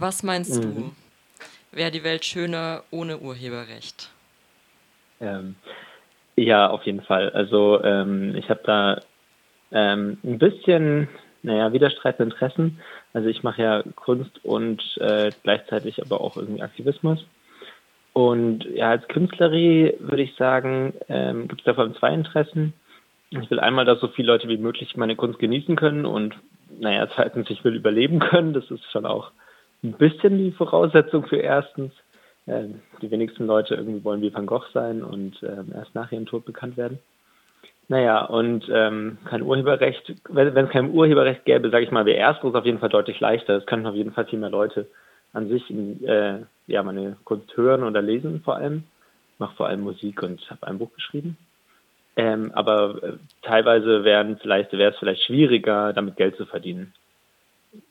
Was meinst mhm. du? Wäre die Welt schöner ohne Urheberrecht? Ähm, ja, auf jeden Fall. Also ähm, ich habe da ähm, ein bisschen, naja, widerstreitende Interessen. Also ich mache ja Kunst und äh, gleichzeitig aber auch irgendwie Aktivismus. Und ja, als Künstlerin würde ich sagen, ähm, gibt es davon zwei Interessen. Ich will einmal, dass so viele Leute wie möglich meine Kunst genießen können und naja, zweitens, ich will überleben können. Das ist schon auch ein bisschen die Voraussetzung für erstens. Äh, die wenigsten Leute irgendwie wollen wie Van Gogh sein und äh, erst nach ihrem Tod bekannt werden. Naja, und ähm, kein Urheberrecht, wenn, es kein Urheberrecht gäbe, sage ich mal, wäre ersteres auf jeden Fall deutlich leichter. Es könnten auf jeden Fall viel mehr Leute an sich in, äh, ja, meine Kunst hören oder lesen vor allem. Ich mache vor allem Musik und habe ein Buch geschrieben. Ähm, aber äh, teilweise wäre es vielleicht schwieriger, damit Geld zu verdienen.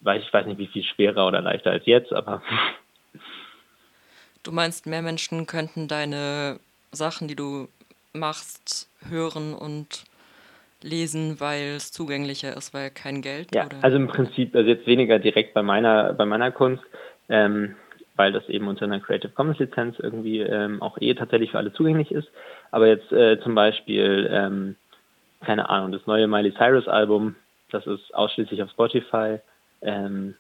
Weil ich weiß nicht, wie viel schwerer oder leichter als jetzt, aber. Du meinst, mehr Menschen könnten deine Sachen, die du machst, hören und lesen, weil es zugänglicher ist, weil kein Geld? Ja, oder? also im Prinzip, also jetzt weniger direkt bei meiner, bei meiner Kunst, ähm, weil das eben unter einer Creative Commons Lizenz irgendwie ähm, auch eh tatsächlich für alle zugänglich ist. Aber jetzt äh, zum Beispiel, ähm, keine Ahnung, das neue Miley Cyrus Album, das ist ausschließlich auf Spotify. Ähm,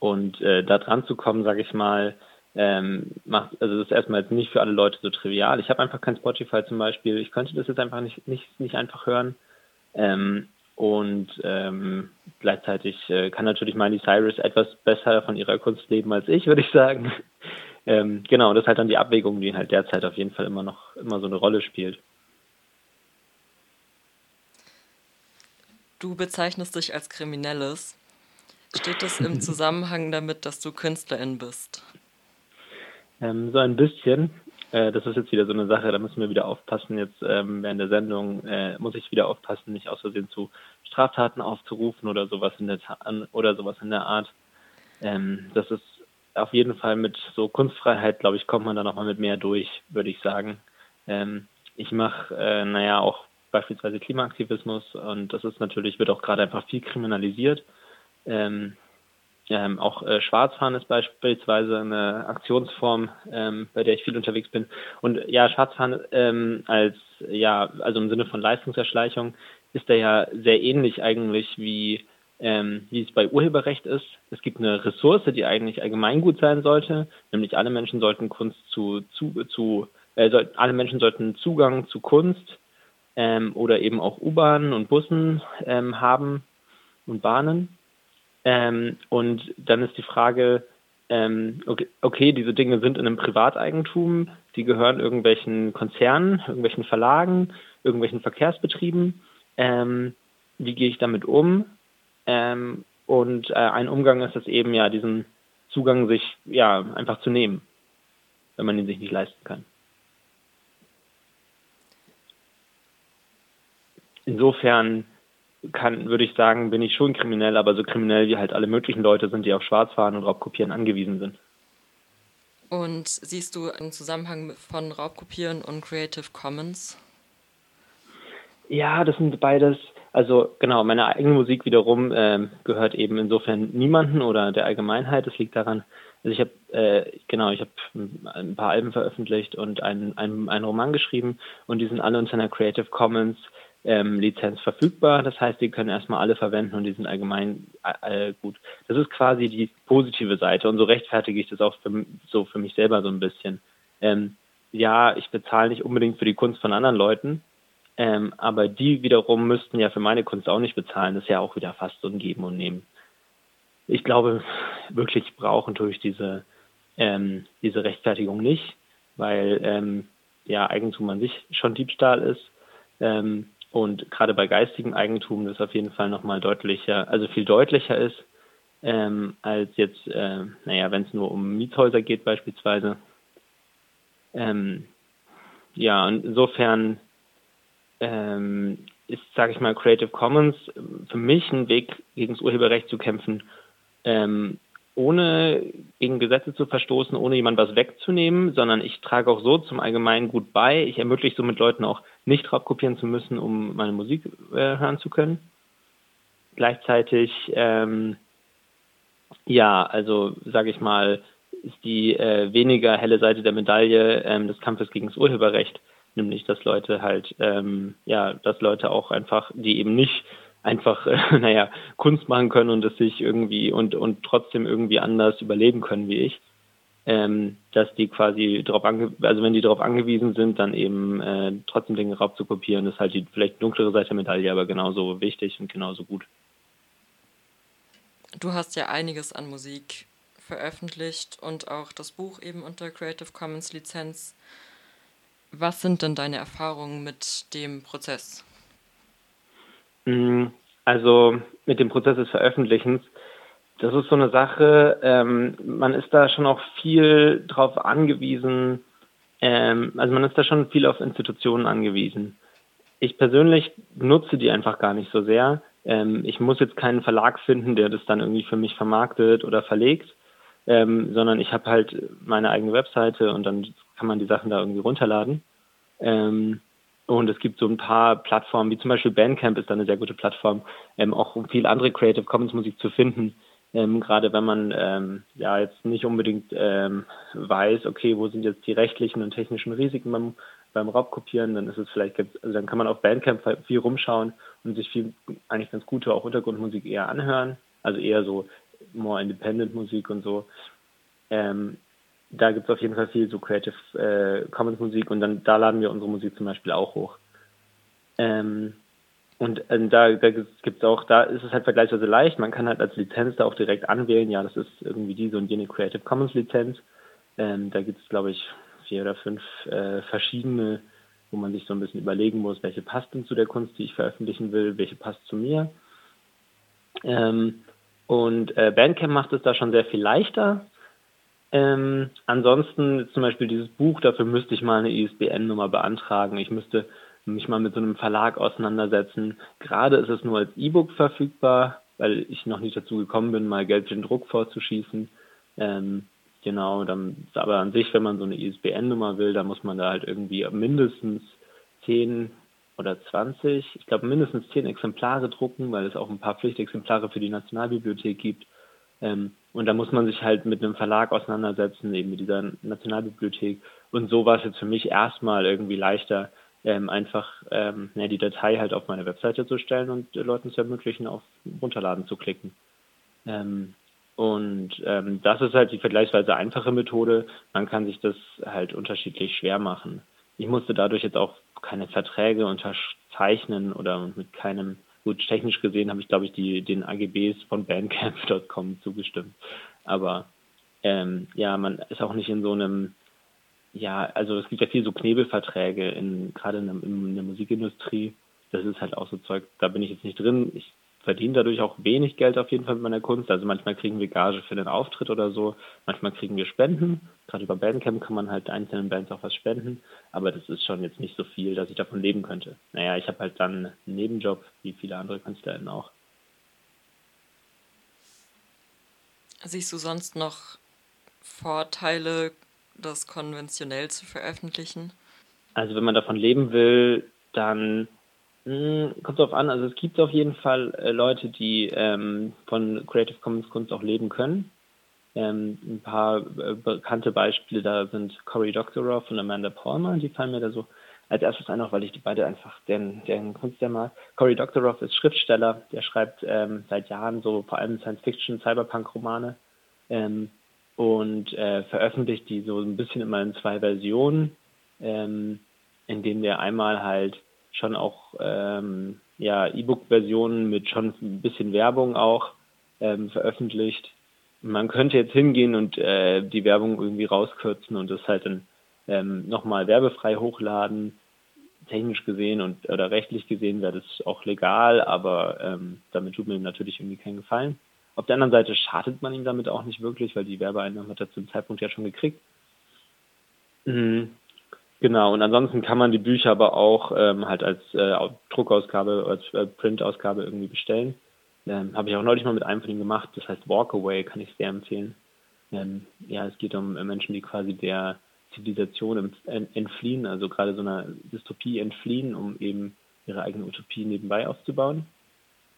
und äh, da dran zu kommen, sage ich mal, ähm, macht, also das ist erstmal jetzt nicht für alle Leute so trivial. Ich habe einfach kein Spotify zum Beispiel. Ich könnte das jetzt einfach nicht, nicht, nicht einfach hören. Ähm, und ähm, gleichzeitig äh, kann natürlich Miley Cyrus etwas besser von ihrer Kunst leben als ich, würde ich sagen. ähm, genau, das ist halt dann die Abwägung, die halt derzeit auf jeden Fall immer noch immer so eine Rolle spielt. Du bezeichnest dich als Kriminelles. Steht das im Zusammenhang damit, dass du Künstlerin bist? Ähm, so ein bisschen. Äh, das ist jetzt wieder so eine Sache, da müssen wir wieder aufpassen. Jetzt ähm, während der Sendung äh, muss ich wieder aufpassen, nicht aus Versehen zu Straftaten aufzurufen oder sowas in der Ta oder sowas in der Art. Ähm, das ist auf jeden Fall mit so Kunstfreiheit, glaube ich, kommt man da nochmal mit mehr durch, würde ich sagen. Ähm, ich mache, äh, naja, auch beispielsweise Klimaaktivismus und das ist natürlich, wird auch gerade einfach viel kriminalisiert. Ähm, ähm, auch äh, Schwarzfahren ist beispielsweise eine Aktionsform, ähm, bei der ich viel unterwegs bin. Und ja, Schwarzfahren ähm, als, ja, also im Sinne von Leistungserschleichung ist da ja sehr ähnlich eigentlich wie, ähm, wie es bei Urheberrecht ist. Es gibt eine Ressource, die eigentlich allgemeingut sein sollte, nämlich alle Menschen sollten Kunst zu, zu, zu äh, soll, alle Menschen sollten Zugang zu Kunst ähm, oder eben auch U-Bahnen und Bussen ähm, haben und Bahnen. Ähm, und dann ist die Frage, ähm, okay, okay, diese Dinge sind in einem Privateigentum, die gehören irgendwelchen Konzernen, irgendwelchen Verlagen, irgendwelchen Verkehrsbetrieben. Ähm, wie gehe ich damit um? Ähm, und äh, ein Umgang ist es eben ja, diesen Zugang sich ja einfach zu nehmen, wenn man ihn sich nicht leisten kann. Insofern kann, würde ich sagen, bin ich schon kriminell, aber so kriminell wie halt alle möglichen Leute sind, die auf Schwarzfahren und Raubkopieren angewiesen sind. Und siehst du einen Zusammenhang von Raubkopieren und Creative Commons? Ja, das sind beides. Also genau, meine eigene Musik wiederum äh, gehört eben insofern niemanden oder der Allgemeinheit. Das liegt daran, also ich habe äh, genau, ich habe ein paar Alben veröffentlicht und einen, einen, einen Roman geschrieben und die sind alle unter einer Creative Commons ähm, Lizenz verfügbar. Das heißt, die können erstmal alle verwenden und die sind allgemein äh, gut. Das ist quasi die positive Seite und so rechtfertige ich das auch für, so für mich selber so ein bisschen. Ähm, ja, ich bezahle nicht unbedingt für die Kunst von anderen Leuten, ähm, aber die wiederum müssten ja für meine Kunst auch nicht bezahlen. Das ist ja auch wieder fast so ein Geben und Nehmen. Ich glaube, wirklich brauchen durch diese, ähm, diese Rechtfertigung nicht, weil ähm, ja Eigentum an sich schon Diebstahl ist. Ähm, und gerade bei geistigem Eigentum das auf jeden Fall nochmal deutlicher, also viel deutlicher ist, ähm, als jetzt, äh, naja, wenn es nur um Mietshäuser geht beispielsweise. Ähm, ja, und insofern ähm, ist, sage ich mal, Creative Commons für mich ein Weg, gegen das Urheberrecht zu kämpfen, ähm, ohne gegen Gesetze zu verstoßen, ohne jemand was wegzunehmen, sondern ich trage auch so zum Allgemeinen gut bei. Ich ermögliche somit Leuten auch nicht raubkopieren zu müssen, um meine Musik äh, hören zu können. Gleichzeitig ähm, Ja, also sage ich mal, ist die äh, weniger helle Seite der Medaille ähm, des Kampfes gegen das Urheberrecht, nämlich dass Leute halt, ähm, ja, dass Leute auch einfach, die eben nicht einfach, äh, naja, Kunst machen können und es sich irgendwie und, und trotzdem irgendwie anders überleben können wie ich, ähm, dass die quasi darauf also wenn die darauf angewiesen sind, dann eben äh, trotzdem Dinge raub zu kopieren, ist halt die vielleicht dunklere Seite der Medaille, aber genauso wichtig und genauso gut. Du hast ja einiges an Musik veröffentlicht und auch das Buch eben unter Creative Commons Lizenz. Was sind denn deine Erfahrungen mit dem Prozess? Mm, also mit dem Prozess des Veröffentlichens, das ist so eine Sache, ähm, man ist da schon auch viel drauf angewiesen, ähm, also man ist da schon viel auf Institutionen angewiesen. Ich persönlich nutze die einfach gar nicht so sehr. Ähm, ich muss jetzt keinen Verlag finden, der das dann irgendwie für mich vermarktet oder verlegt, ähm, sondern ich habe halt meine eigene Webseite und dann kann man die Sachen da irgendwie runterladen. Ähm, und es gibt so ein paar Plattformen, wie zum Beispiel Bandcamp ist da eine sehr gute Plattform, ähm, auch um viel andere Creative Commons Musik zu finden. Ähm, gerade wenn man ähm, ja jetzt nicht unbedingt ähm, weiß, okay, wo sind jetzt die rechtlichen und technischen Risiken beim, beim Raubkopieren, dann ist es vielleicht also dann kann man auf Bandcamp viel rumschauen und sich viel eigentlich ganz gute auch Untergrundmusik eher anhören, also eher so more Independent Musik und so. Ähm, da gibt es auf jeden Fall viel so Creative äh, Commons Musik und dann da laden wir unsere Musik zum Beispiel auch hoch. Ähm, und äh, da, da gibt es auch, da ist es halt vergleichsweise leicht. Man kann halt als Lizenz da auch direkt anwählen, ja, das ist irgendwie diese und jene Creative Commons Lizenz. Ähm, da gibt es, glaube ich, vier oder fünf äh, verschiedene, wo man sich so ein bisschen überlegen muss, welche passt denn zu der Kunst, die ich veröffentlichen will, welche passt zu mir. Ähm, und äh, Bandcamp macht es da schon sehr viel leichter. Ähm, ansonsten zum Beispiel dieses Buch, dafür müsste ich mal eine ISBN-Nummer beantragen. Ich müsste mich mal mit so einem Verlag auseinandersetzen. Gerade ist es nur als E-Book verfügbar, weil ich noch nicht dazu gekommen bin, mal Geld für den Druck vorzuschießen. Ähm, genau, dann, aber an sich, wenn man so eine ISBN-Nummer will, dann muss man da halt irgendwie mindestens 10 oder 20, ich glaube mindestens 10 Exemplare drucken, weil es auch ein paar Pflichtexemplare für die Nationalbibliothek gibt. Ähm, und da muss man sich halt mit einem Verlag auseinandersetzen, eben mit dieser Nationalbibliothek. Und so war es jetzt für mich erstmal irgendwie leichter, ähm, einfach ähm, ja, die Datei halt auf meine Webseite zu stellen und äh, Leuten zu ermöglichen, auf Runterladen zu klicken. Ähm, und ähm, das ist halt die vergleichsweise einfache Methode. Man kann sich das halt unterschiedlich schwer machen. Ich musste dadurch jetzt auch keine Verträge unterzeichnen oder mit keinem, gut, technisch gesehen habe ich, glaube ich, die, den AGBs von Bandcamp.com zugestimmt. Aber ähm, ja, man ist auch nicht in so einem ja, also es gibt ja viel so Knebelverträge, in, gerade in, in, der Musikindustrie. Das ist halt auch so Zeug, da bin ich jetzt nicht drin. Ich verdiene dadurch auch wenig Geld auf jeden Fall mit meiner Kunst. Also manchmal kriegen wir Gage für den Auftritt oder so, manchmal kriegen wir Spenden. Gerade über Bandcamp kann man halt einzelnen Bands auch was spenden, aber das ist schon jetzt nicht so viel, dass ich davon leben könnte. Naja, ich habe halt dann einen Nebenjob, wie viele andere KünstlerInnen auch. Siehst du sonst noch Vorteile das konventionell zu veröffentlichen? Also wenn man davon leben will, dann kommt es darauf an. Also es gibt auf jeden Fall äh, Leute, die ähm, von Creative Commons Kunst auch leben können. Ähm, ein paar äh, bekannte Beispiele da sind Cory Doctorow und Amanda Palmer, die fallen mir da so als erstes ein, auch weil ich die beide einfach deren, deren Kunst sehr mag. Cory Doctorow ist Schriftsteller, der schreibt ähm, seit Jahren so vor allem Science-Fiction, Cyberpunk-Romane. Ähm, und äh, veröffentlicht die so ein bisschen immer in zwei Versionen, ähm, indem der einmal halt schon auch ähm, ja, E-Book-Versionen mit schon ein bisschen Werbung auch ähm, veröffentlicht. Man könnte jetzt hingehen und äh, die Werbung irgendwie rauskürzen und das halt dann ähm, nochmal werbefrei hochladen. Technisch gesehen und oder rechtlich gesehen wäre das auch legal, aber ähm, damit tut mir natürlich irgendwie keinen Gefallen. Auf der anderen Seite schadet man ihm damit auch nicht wirklich, weil die Werbeeinnahmen hat er zum Zeitpunkt ja schon gekriegt. Mhm. Genau, und ansonsten kann man die Bücher aber auch ähm, halt als äh, Druckausgabe, als äh, Printausgabe irgendwie bestellen. Ähm, Habe ich auch neulich mal mit einem von ihnen gemacht, das heißt Walkaway, kann ich sehr empfehlen. Ähm, ja, es geht um äh, Menschen, die quasi der Zivilisation entfliehen, also gerade so einer Dystopie entfliehen, um eben ihre eigene Utopie nebenbei aufzubauen.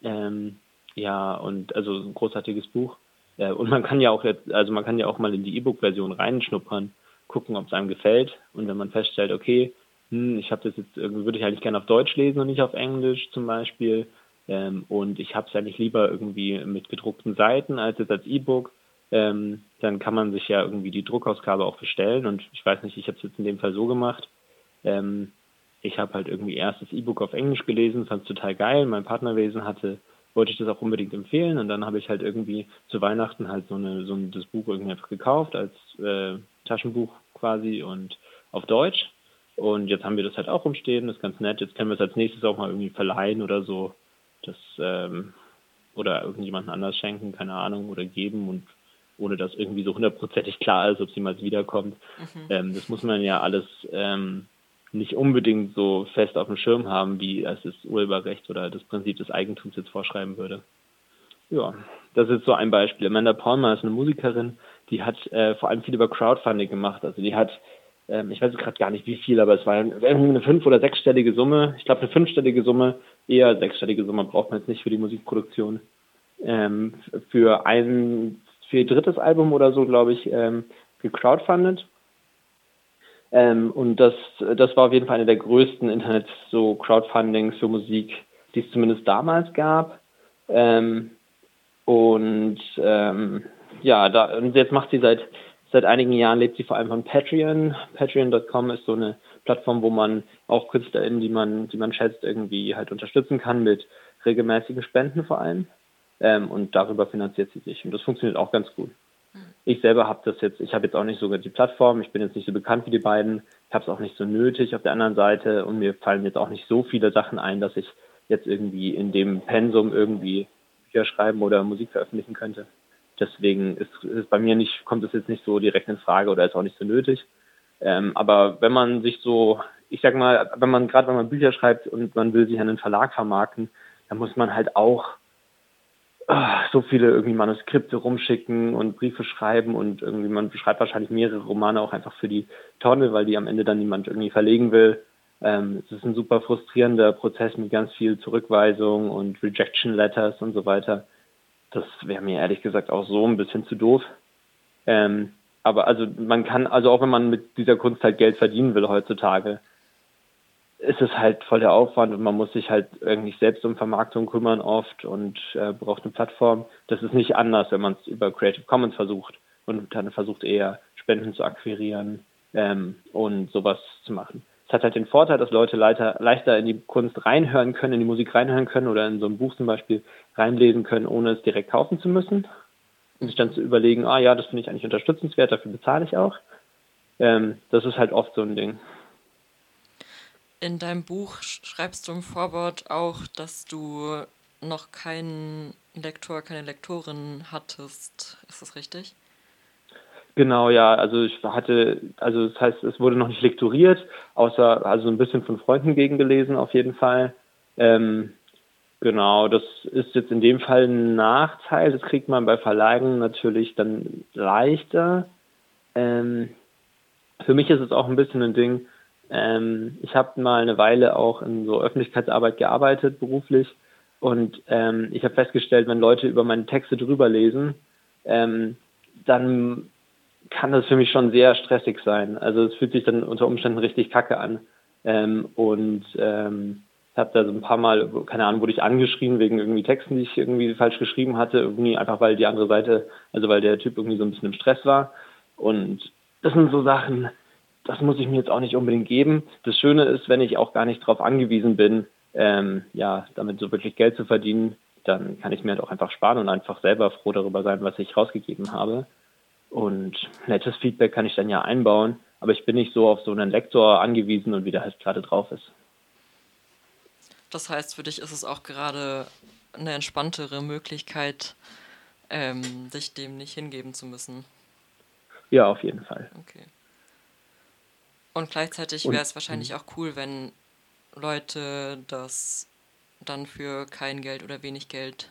Ähm, ja, und also ein großartiges Buch. Äh, und man kann ja auch jetzt, also man kann ja auch mal in die E-Book-Version reinschnuppern, gucken, ob es einem gefällt. Und wenn man feststellt, okay, hm, ich habe das jetzt irgendwie, würde ich eigentlich gerne auf Deutsch lesen und nicht auf Englisch zum Beispiel. Ähm, und ich habe es eigentlich lieber irgendwie mit gedruckten Seiten als jetzt als E-Book. Ähm, dann kann man sich ja irgendwie die Druckausgabe auch bestellen. Und ich weiß nicht, ich habe es jetzt in dem Fall so gemacht. Ähm, ich habe halt irgendwie erst das E-Book auf Englisch gelesen, fand es total geil. Mein Partnerwesen hatte, wollte ich das auch unbedingt empfehlen. Und dann habe ich halt irgendwie zu Weihnachten halt so, eine, so ein, das Buch irgendwie einfach gekauft als äh, Taschenbuch quasi und auf Deutsch. Und jetzt haben wir das halt auch rumstehen, das ist ganz nett. Jetzt können wir es als nächstes auch mal irgendwie verleihen oder so. Das, ähm, oder irgendjemanden anders schenken, keine Ahnung, oder geben und ohne dass irgendwie so hundertprozentig klar ist, ob sie mal wiederkommt. Mhm. Ähm, das muss man ja alles ähm, nicht unbedingt so fest auf dem Schirm haben, wie es das Urheberrecht oder das Prinzip des Eigentums jetzt vorschreiben würde. Ja, das ist so ein Beispiel. Amanda Palmer ist eine Musikerin, die hat äh, vor allem viel über Crowdfunding gemacht. Also die hat, ähm, ich weiß gerade gar nicht wie viel, aber es war eine fünf- oder sechsstellige Summe. Ich glaube eine fünfstellige Summe, eher sechsstellige Summe braucht man jetzt nicht für die Musikproduktion. Ähm, für ein, für ihr drittes Album oder so, glaube ich, ähm, gecrowdfundet. Ähm, und das, das war auf jeden Fall eine der größten Internet so Crowdfundings für Musik, die es zumindest damals gab. Ähm, und ähm, ja, da, und jetzt macht sie seit seit einigen Jahren lebt sie vor allem von Patreon. Patreon.com ist so eine Plattform, wo man auch KünstlerInnen, die man, die man schätzt, irgendwie halt unterstützen kann mit regelmäßigen Spenden vor allem. Ähm, und darüber finanziert sie sich. Und das funktioniert auch ganz gut. Ich selber habe das jetzt, ich habe jetzt auch nicht sogar die Plattform, ich bin jetzt nicht so bekannt wie die beiden, ich habe es auch nicht so nötig auf der anderen Seite und mir fallen jetzt auch nicht so viele Sachen ein, dass ich jetzt irgendwie in dem Pensum irgendwie Bücher schreiben oder Musik veröffentlichen könnte. Deswegen ist, ist bei mir nicht, kommt es jetzt nicht so direkt in Frage oder ist auch nicht so nötig. Ähm, aber wenn man sich so, ich sag mal, wenn man gerade wenn man Bücher schreibt und man will sich an einen Verlag vermarkten, dann muss man halt auch Ah, so viele irgendwie Manuskripte rumschicken und Briefe schreiben und irgendwie man schreibt wahrscheinlich mehrere Romane auch einfach für die Tonne, weil die am Ende dann niemand irgendwie verlegen will. Ähm, es ist ein super frustrierender Prozess mit ganz viel Zurückweisung und Rejection Letters und so weiter. Das wäre mir ehrlich gesagt auch so ein bisschen zu doof. Ähm, aber also man kann, also auch wenn man mit dieser Kunst halt Geld verdienen will heutzutage, ist es halt voll der Aufwand und man muss sich halt irgendwie selbst um Vermarktung kümmern oft und äh, braucht eine Plattform. Das ist nicht anders, wenn man es über Creative Commons versucht und dann versucht eher Spenden zu akquirieren ähm, und sowas zu machen. Es hat halt den Vorteil, dass Leute leichter, leichter in die Kunst reinhören können, in die Musik reinhören können oder in so ein Buch zum Beispiel reinlesen können, ohne es direkt kaufen zu müssen. Und sich dann zu überlegen, ah ja, das finde ich eigentlich unterstützenswert, dafür bezahle ich auch. Ähm, das ist halt oft so ein Ding. In deinem Buch schreibst du im Vorwort auch, dass du noch keinen Lektor, keine Lektorin hattest. Ist das richtig? Genau, ja. Also ich hatte, also das heißt, es wurde noch nicht lektoriert, außer also ein bisschen von Freunden gegengelesen auf jeden Fall. Ähm, genau, das ist jetzt in dem Fall ein Nachteil. Das kriegt man bei Verlagen natürlich dann leichter. Ähm, für mich ist es auch ein bisschen ein Ding, ähm, ich habe mal eine Weile auch in so Öffentlichkeitsarbeit gearbeitet, beruflich. Und ähm, ich habe festgestellt, wenn Leute über meine Texte drüber lesen, ähm, dann kann das für mich schon sehr stressig sein. Also es fühlt sich dann unter Umständen richtig kacke an. Ähm, und ähm, ich habe da so ein paar Mal, keine Ahnung, wurde ich angeschrieben wegen irgendwie Texten, die ich irgendwie falsch geschrieben hatte, irgendwie einfach weil die andere Seite, also weil der Typ irgendwie so ein bisschen im Stress war. Und das sind so Sachen, das muss ich mir jetzt auch nicht unbedingt geben. Das Schöne ist, wenn ich auch gar nicht darauf angewiesen bin, ähm, ja, damit so wirklich Geld zu verdienen, dann kann ich mir halt auch einfach sparen und einfach selber froh darüber sein, was ich rausgegeben habe. Und nettes Feedback kann ich dann ja einbauen, aber ich bin nicht so auf so einen Lektor angewiesen und wie der halt gerade drauf ist. Das heißt, für dich ist es auch gerade eine entspanntere Möglichkeit, ähm, sich dem nicht hingeben zu müssen. Ja, auf jeden Fall. Okay. Und gleichzeitig wäre es wahrscheinlich mhm. auch cool, wenn Leute das dann für kein Geld oder wenig Geld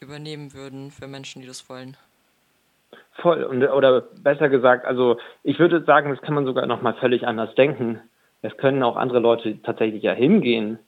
übernehmen würden für Menschen, die das wollen. Voll, und, oder besser gesagt, also ich würde sagen, das kann man sogar nochmal völlig anders denken. Es können auch andere Leute tatsächlich ja hingehen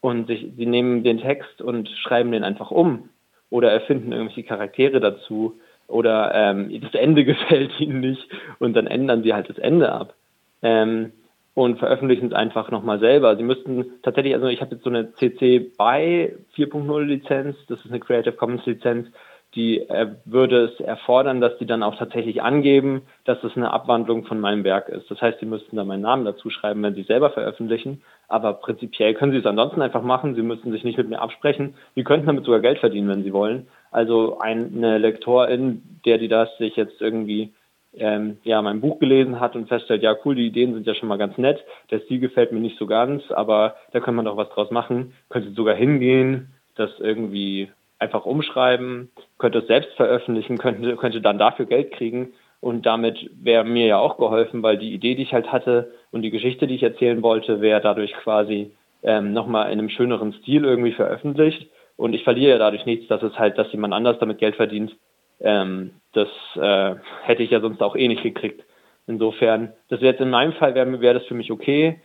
und sich, sie nehmen den Text und schreiben den einfach um oder erfinden irgendwelche Charaktere dazu oder ähm, das Ende gefällt ihnen nicht und dann ändern sie halt das Ende ab. Ähm, und veröffentlichen es einfach nochmal selber. Sie müssten tatsächlich, also ich habe jetzt so eine CC BY 4.0 Lizenz, das ist eine Creative Commons Lizenz, die äh, würde es erfordern, dass die dann auch tatsächlich angeben, dass es eine Abwandlung von meinem Werk ist. Das heißt, sie müssten dann meinen Namen dazu schreiben, wenn sie selber veröffentlichen. Aber prinzipiell können sie es ansonsten einfach machen. Sie müssen sich nicht mit mir absprechen. Sie könnten damit sogar Geld verdienen, wenn sie wollen. Also eine Lektorin, der die das sich jetzt irgendwie ähm, ja, mein Buch gelesen hat und feststellt, ja cool, die Ideen sind ja schon mal ganz nett, der Stil gefällt mir nicht so ganz, aber da kann man doch was draus machen, könnte sogar hingehen, das irgendwie einfach umschreiben, könnte es selbst veröffentlichen, könnte, könnte dann dafür Geld kriegen und damit wäre mir ja auch geholfen, weil die Idee, die ich halt hatte und die Geschichte, die ich erzählen wollte, wäre dadurch quasi ähm, nochmal in einem schöneren Stil irgendwie veröffentlicht und ich verliere ja dadurch nichts, dass es halt, dass jemand anders damit Geld verdient, ähm, das äh, hätte ich ja sonst auch eh nicht gekriegt. Insofern, das wäre jetzt in meinem Fall wäre wär das für mich okay.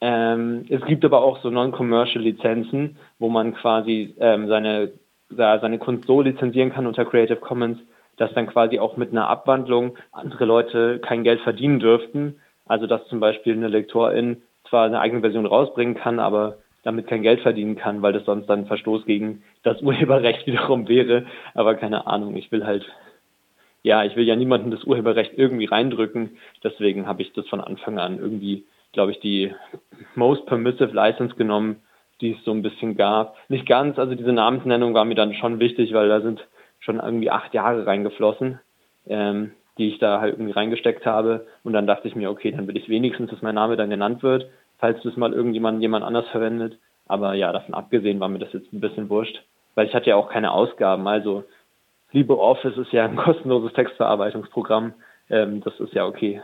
Ähm, es gibt aber auch so Non-Commercial Lizenzen, wo man quasi ähm, seine, seine Kunst so lizenzieren kann unter Creative Commons, dass dann quasi auch mit einer Abwandlung andere Leute kein Geld verdienen dürften. Also dass zum Beispiel eine Lektorin zwar eine eigene Version rausbringen kann, aber damit kein Geld verdienen kann, weil das sonst dann Verstoß gegen das Urheberrecht wiederum wäre. Aber keine Ahnung, ich will halt, ja, ich will ja niemandem das Urheberrecht irgendwie reindrücken. Deswegen habe ich das von Anfang an irgendwie, glaube ich, die Most Permissive License genommen, die es so ein bisschen gab. Nicht ganz, also diese Namensnennung war mir dann schon wichtig, weil da sind schon irgendwie acht Jahre reingeflossen, ähm, die ich da halt irgendwie reingesteckt habe. Und dann dachte ich mir, okay, dann will ich wenigstens, dass mein Name dann genannt wird falls das mal irgendjemand jemand anders verwendet. Aber ja, davon abgesehen war mir das jetzt ein bisschen wurscht, weil ich hatte ja auch keine Ausgaben. Also LibreOffice ist ja ein kostenloses Textverarbeitungsprogramm. Ähm, das ist ja okay.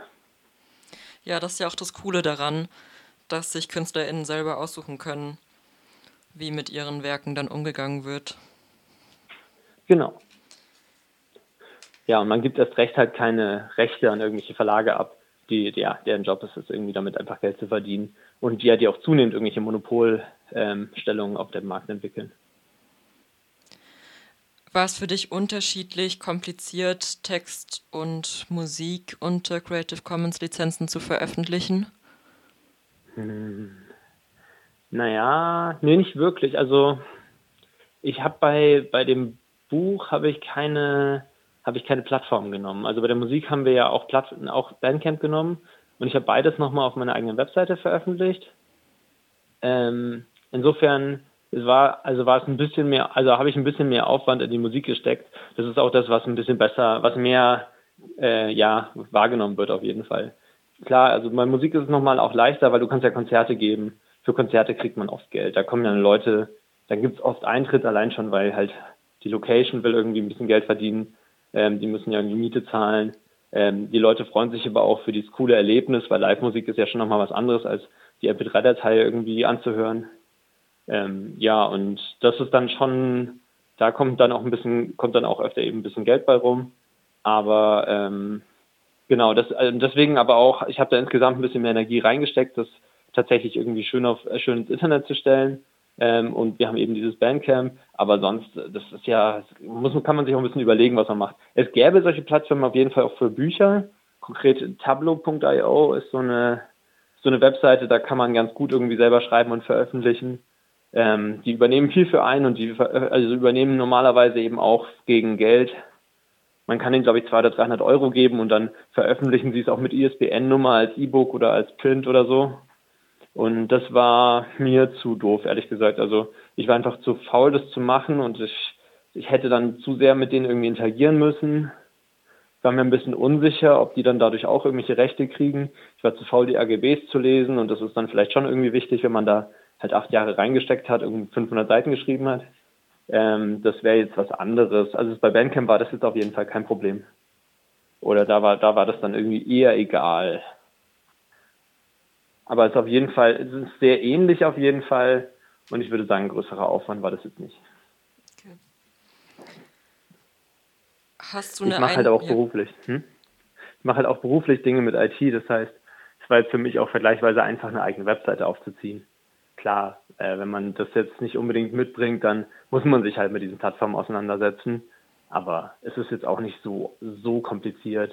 Ja, das ist ja auch das Coole daran, dass sich KünstlerInnen selber aussuchen können, wie mit ihren Werken dann umgegangen wird. Genau. Ja, und man gibt erst recht halt keine Rechte an irgendwelche Verlage ab die, ja, deren Job ist es irgendwie damit einfach Geld zu verdienen und die ja die auch zunehmend irgendwelche Monopolstellungen ähm, auf dem Markt entwickeln. War es für dich unterschiedlich kompliziert, Text und Musik unter Creative Commons Lizenzen zu veröffentlichen? Hm. Naja, nee, nicht wirklich. Also ich habe bei, bei dem Buch habe ich keine habe ich keine Plattform genommen. Also bei der Musik haben wir ja auch, Platt auch Bandcamp genommen und ich habe beides nochmal auf meiner eigenen Webseite veröffentlicht. Ähm, insofern es war, also war es ein bisschen mehr, also habe ich ein bisschen mehr Aufwand in die Musik gesteckt. Das ist auch das, was ein bisschen besser, was mehr äh, ja, wahrgenommen wird auf jeden Fall. Klar, also bei Musik ist es nochmal auch leichter, weil du kannst ja Konzerte geben. Für Konzerte kriegt man oft Geld. Da kommen dann Leute, da gibt es oft Eintritt allein schon, weil halt die Location will irgendwie ein bisschen Geld verdienen ähm, die müssen ja irgendwie Miete zahlen. Ähm, die Leute freuen sich aber auch für dieses coole Erlebnis, weil Live-Musik ist ja schon nochmal was anderes, als die MP3-Datei irgendwie anzuhören. Ähm, ja, und das ist dann schon, da kommt dann auch ein bisschen, kommt dann auch öfter eben ein bisschen Geld bei rum. Aber ähm, genau, das, also deswegen aber auch, ich habe da insgesamt ein bisschen mehr Energie reingesteckt, das tatsächlich irgendwie schön auf schön ins Internet zu stellen. Ähm, und wir haben eben dieses Bandcamp, aber sonst, das ist ja, muss, kann man sich auch ein bisschen überlegen, was man macht. Es gäbe solche Plattformen auf jeden Fall auch für Bücher. Konkret tableau.io ist so eine, so eine Webseite, da kann man ganz gut irgendwie selber schreiben und veröffentlichen. Ähm, die übernehmen viel für einen und die also übernehmen normalerweise eben auch gegen Geld. Man kann ihnen, glaube ich, 200 oder 300 Euro geben und dann veröffentlichen sie es auch mit ISBN-Nummer als E-Book oder als Print oder so. Und das war mir zu doof, ehrlich gesagt. Also ich war einfach zu faul, das zu machen und ich, ich hätte dann zu sehr mit denen irgendwie interagieren müssen. Ich war mir ein bisschen unsicher, ob die dann dadurch auch irgendwelche Rechte kriegen. Ich war zu faul, die AGBs zu lesen und das ist dann vielleicht schon irgendwie wichtig, wenn man da halt acht Jahre reingesteckt hat, irgendwie 500 Seiten geschrieben hat. Ähm, das wäre jetzt was anderes. Also bei Bandcamp war das jetzt auf jeden Fall kein Problem. Oder da war, da war das dann irgendwie eher egal. Aber es ist auf jeden Fall, es ist sehr ähnlich auf jeden Fall. Und ich würde sagen, größerer Aufwand war das jetzt nicht. Okay. Hast du eine Ich mache halt auch ja. beruflich. Hm? Ich mache halt auch beruflich Dinge mit IT. Das heißt, es war jetzt für mich auch vergleichsweise einfach, eine eigene Webseite aufzuziehen. klar, äh, wenn man das jetzt nicht unbedingt mitbringt, dann muss man sich halt mit diesen Plattformen auseinandersetzen. Aber es ist jetzt auch nicht so, so kompliziert.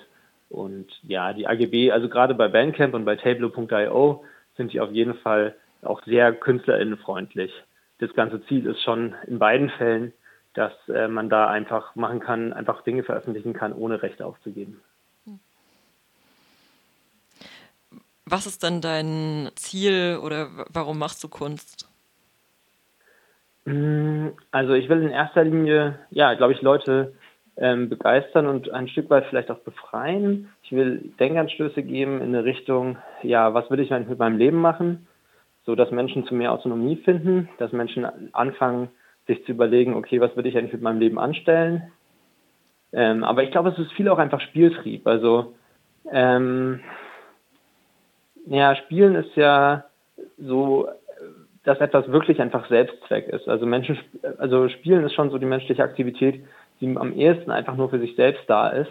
Und ja, die AGB, also gerade bei Bandcamp und bei Tableau.io sind die auf jeden Fall auch sehr künstlerinnenfreundlich. Das ganze Ziel ist schon in beiden Fällen, dass äh, man da einfach machen kann, einfach Dinge veröffentlichen kann, ohne Rechte aufzugeben. Was ist denn dein Ziel oder warum machst du Kunst? Mm, also ich will in erster Linie, ja, glaube ich, Leute ähm, begeistern und ein Stück weit vielleicht auch befreien. Ich will Denkanstöße geben in eine Richtung, ja, was will ich eigentlich mit meinem Leben machen? So dass Menschen zu mehr Autonomie finden, dass Menschen anfangen, sich zu überlegen, okay, was will ich eigentlich mit meinem Leben anstellen? Ähm, aber ich glaube, es ist viel auch einfach Spieltrieb. Also ähm, ja, Spielen ist ja so, dass etwas wirklich einfach Selbstzweck ist. Also Menschen, also Spielen ist schon so die menschliche Aktivität, die am ehesten einfach nur für sich selbst da ist.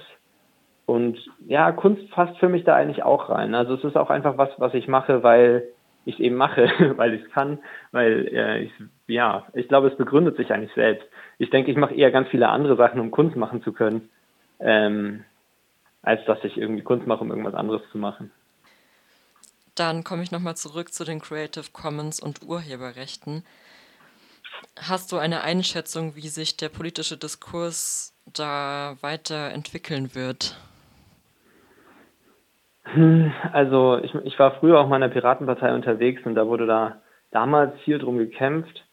Und ja, Kunst fasst für mich da eigentlich auch rein. Also es ist auch einfach was, was ich mache, weil ich es eben mache, weil ich es kann, weil äh, ich, ja, ich glaube, es begründet sich eigentlich selbst. Ich denke, ich mache eher ganz viele andere Sachen, um Kunst machen zu können, ähm, als dass ich irgendwie Kunst mache, um irgendwas anderes zu machen. Dann komme ich nochmal zurück zu den Creative Commons und Urheberrechten. Hast du eine Einschätzung, wie sich der politische Diskurs da weiterentwickeln wird? Also ich, ich war früher auch mal in der Piratenpartei unterwegs und da wurde da damals viel drum gekämpft.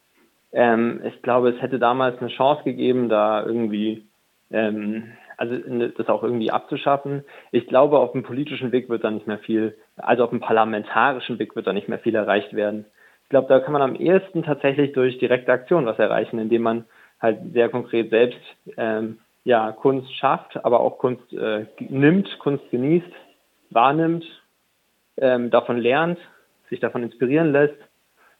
Ähm, ich glaube, es hätte damals eine Chance gegeben, da irgendwie, ähm, also das auch irgendwie abzuschaffen. Ich glaube, auf dem politischen Weg wird da nicht mehr viel, also auf dem parlamentarischen Weg wird da nicht mehr viel erreicht werden. Ich glaube, da kann man am ehesten tatsächlich durch direkte Aktion was erreichen, indem man halt sehr konkret selbst ähm, ja, Kunst schafft, aber auch Kunst äh, nimmt, Kunst genießt, wahrnimmt, ähm, davon lernt, sich davon inspirieren lässt,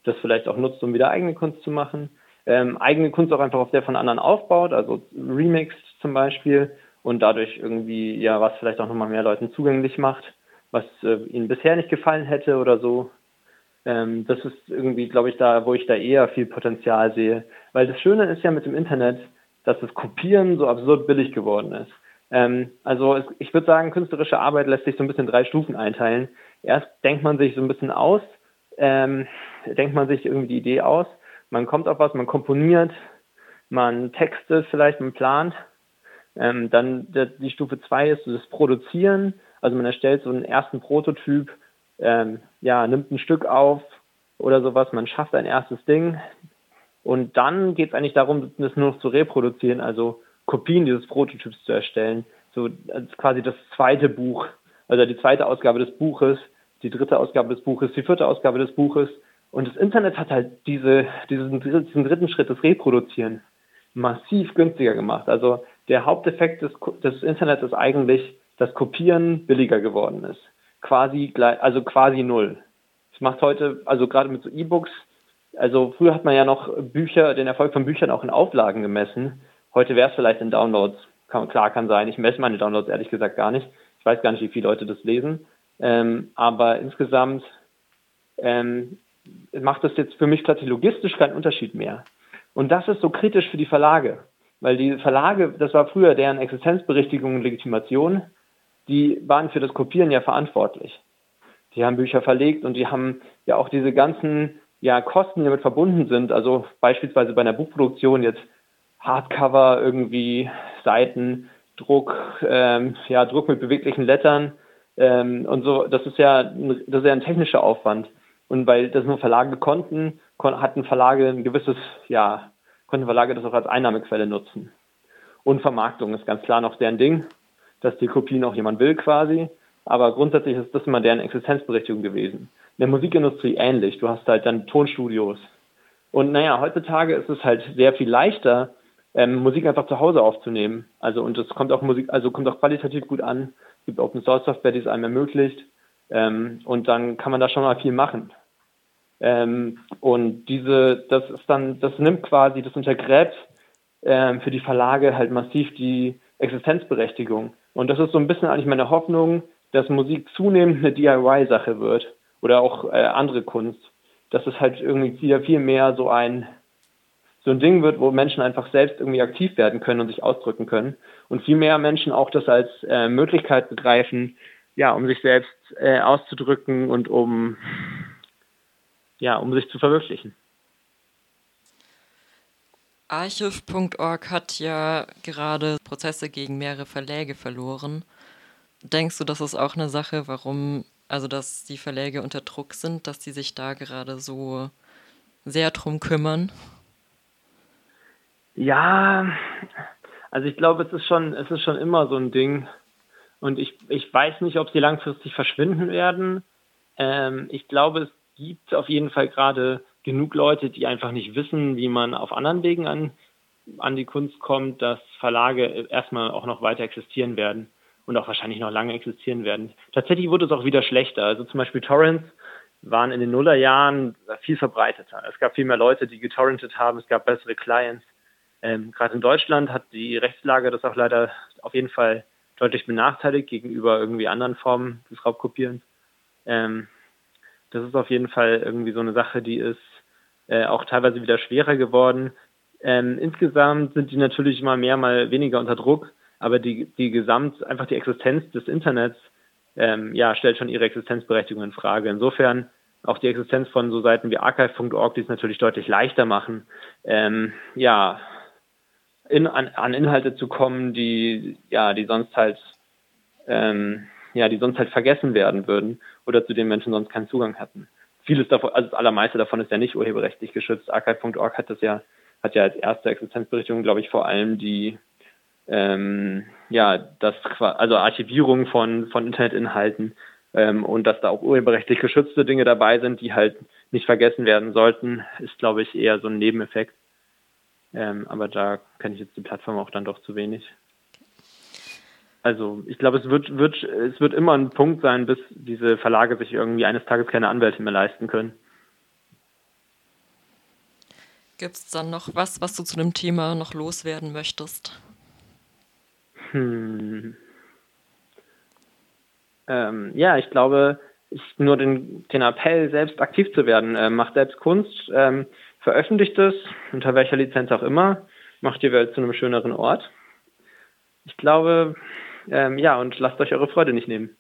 das vielleicht auch nutzt, um wieder eigene Kunst zu machen. Ähm, eigene Kunst auch einfach auf der von anderen aufbaut, also remixed zum Beispiel und dadurch irgendwie ja was vielleicht auch nochmal mehr Leuten zugänglich macht, was äh, ihnen bisher nicht gefallen hätte oder so. Ähm, das ist irgendwie, glaube ich, da, wo ich da eher viel Potenzial sehe. Weil das Schöne ist ja mit dem Internet, dass das Kopieren so absurd billig geworden ist. Ähm, also es, ich würde sagen, künstlerische Arbeit lässt sich so ein bisschen drei Stufen einteilen. Erst denkt man sich so ein bisschen aus, ähm, denkt man sich irgendwie die Idee aus, man kommt auf was, man komponiert, man textet vielleicht, man plant. Ähm, dann der, die Stufe zwei ist so das Produzieren, also man erstellt so einen ersten Prototyp, ähm, ja, nimmt ein Stück auf oder sowas, man schafft ein erstes Ding und dann geht es eigentlich darum, das nur noch zu reproduzieren, also Kopien dieses Prototyps zu erstellen. So quasi das zweite Buch, also die zweite Ausgabe des Buches, die dritte Ausgabe des Buches, die vierte Ausgabe des Buches. Und das Internet hat halt diese, diesen, diesen dritten Schritt, das Reproduzieren, massiv günstiger gemacht. Also der Haupteffekt des, des Internets ist eigentlich, dass Kopieren billiger geworden ist quasi gleich, also quasi null. Es macht heute, also gerade mit so E-Books, also früher hat man ja noch Bücher, den Erfolg von Büchern auch in Auflagen gemessen. Heute wäre es vielleicht in Downloads. Kann, klar kann sein. Ich messe meine Downloads ehrlich gesagt gar nicht. Ich weiß gar nicht, wie viele Leute das lesen. Ähm, aber insgesamt ähm, macht das jetzt für mich plötzlich logistisch keinen Unterschied mehr. Und das ist so kritisch für die Verlage. Weil die Verlage, das war früher deren Existenzberichtigung und Legitimation die waren für das Kopieren ja verantwortlich. Die haben Bücher verlegt und die haben ja auch diese ganzen ja, Kosten, die damit verbunden sind. Also beispielsweise bei einer Buchproduktion jetzt Hardcover, irgendwie Seiten, Druck, ähm, ja, Druck mit beweglichen Lettern ähm, und so. Das ist ja, das ist ja ein technischer Aufwand. Und weil das nur Verlage konnten, kon hatten Verlage ein gewisses, ja, konnten Verlage das auch als Einnahmequelle nutzen. Und Vermarktung ist ganz klar noch deren Ding dass die Kopie noch jemand will quasi. Aber grundsätzlich ist das immer deren Existenzberechtigung gewesen. In der Musikindustrie ähnlich. Du hast halt dann Tonstudios. Und naja, heutzutage ist es halt sehr viel leichter, ähm, Musik einfach zu Hause aufzunehmen. Also und es kommt auch Musik, also kommt auch qualitativ gut an. Es gibt Open Source Software, die es einem ermöglicht. Ähm, und dann kann man da schon mal viel machen. Ähm, und diese, das ist dann, das nimmt quasi, das untergräbt ähm, für die Verlage halt massiv die Existenzberechtigung. Und das ist so ein bisschen eigentlich meine Hoffnung, dass Musik zunehmend eine DIY-Sache wird oder auch äh, andere Kunst. dass es halt irgendwie wieder viel mehr so ein so ein Ding wird, wo Menschen einfach selbst irgendwie aktiv werden können und sich ausdrücken können und viel mehr Menschen auch das als äh, Möglichkeit begreifen, ja, um sich selbst äh, auszudrücken und um ja, um sich zu verwirklichen. Archiv.org hat ja gerade Prozesse gegen mehrere Verläge verloren. Denkst du, das ist auch eine Sache, warum, also dass die Verläge unter Druck sind, dass die sich da gerade so sehr drum kümmern? Ja, also ich glaube, es ist schon, es ist schon immer so ein Ding. Und ich, ich weiß nicht, ob sie langfristig verschwinden werden. Ähm, ich glaube, es gibt auf jeden Fall gerade genug Leute, die einfach nicht wissen, wie man auf anderen Wegen an, an die Kunst kommt, dass Verlage erstmal auch noch weiter existieren werden und auch wahrscheinlich noch lange existieren werden. Tatsächlich wurde es auch wieder schlechter. Also zum Beispiel Torrents waren in den Nullerjahren viel verbreiteter. Es gab viel mehr Leute, die getorrentet haben. Es gab bessere Clients. Ähm, Gerade in Deutschland hat die Rechtslage das auch leider auf jeden Fall deutlich benachteiligt gegenüber irgendwie anderen Formen des Raubkopierens. Ähm, das ist auf jeden Fall irgendwie so eine Sache, die ist äh, auch teilweise wieder schwerer geworden. Ähm, insgesamt sind die natürlich mal mehr, mal weniger unter Druck, aber die, die Gesamt, einfach die Existenz des Internets, ähm, ja, stellt schon ihre Existenzberechtigung in Frage. Insofern auch die Existenz von so Seiten wie archive.org, die es natürlich deutlich leichter machen, ähm, ja, in, an, an Inhalte zu kommen, die, ja, die sonst halt, ähm, ja, die sonst halt vergessen werden würden oder zu denen Menschen sonst keinen Zugang hatten. Vieles davon, also das allermeiste davon ist ja nicht urheberrechtlich geschützt. Archive.org hat das ja, hat ja als erste Existenzberichtigung, glaube ich, vor allem die, ähm, ja, das, also Archivierung von, von Internetinhalten ähm, und dass da auch urheberrechtlich geschützte Dinge dabei sind, die halt nicht vergessen werden sollten, ist, glaube ich, eher so ein Nebeneffekt. Ähm, aber da kenne ich jetzt die Plattform auch dann doch zu wenig. Also ich glaube, es wird, wird, es wird immer ein Punkt sein, bis diese Verlage sich irgendwie eines Tages keine Anwälte mehr leisten können. Gibt es dann noch was, was du zu dem Thema noch loswerden möchtest? Hm. Ähm, ja, ich glaube, ich nur den, den Appell, selbst aktiv zu werden. Ähm, macht selbst Kunst, ähm, veröffentlicht es, unter welcher Lizenz auch immer, macht die Welt zu einem schöneren Ort. Ich glaube, ähm, ja, und lasst euch eure Freude nicht nehmen.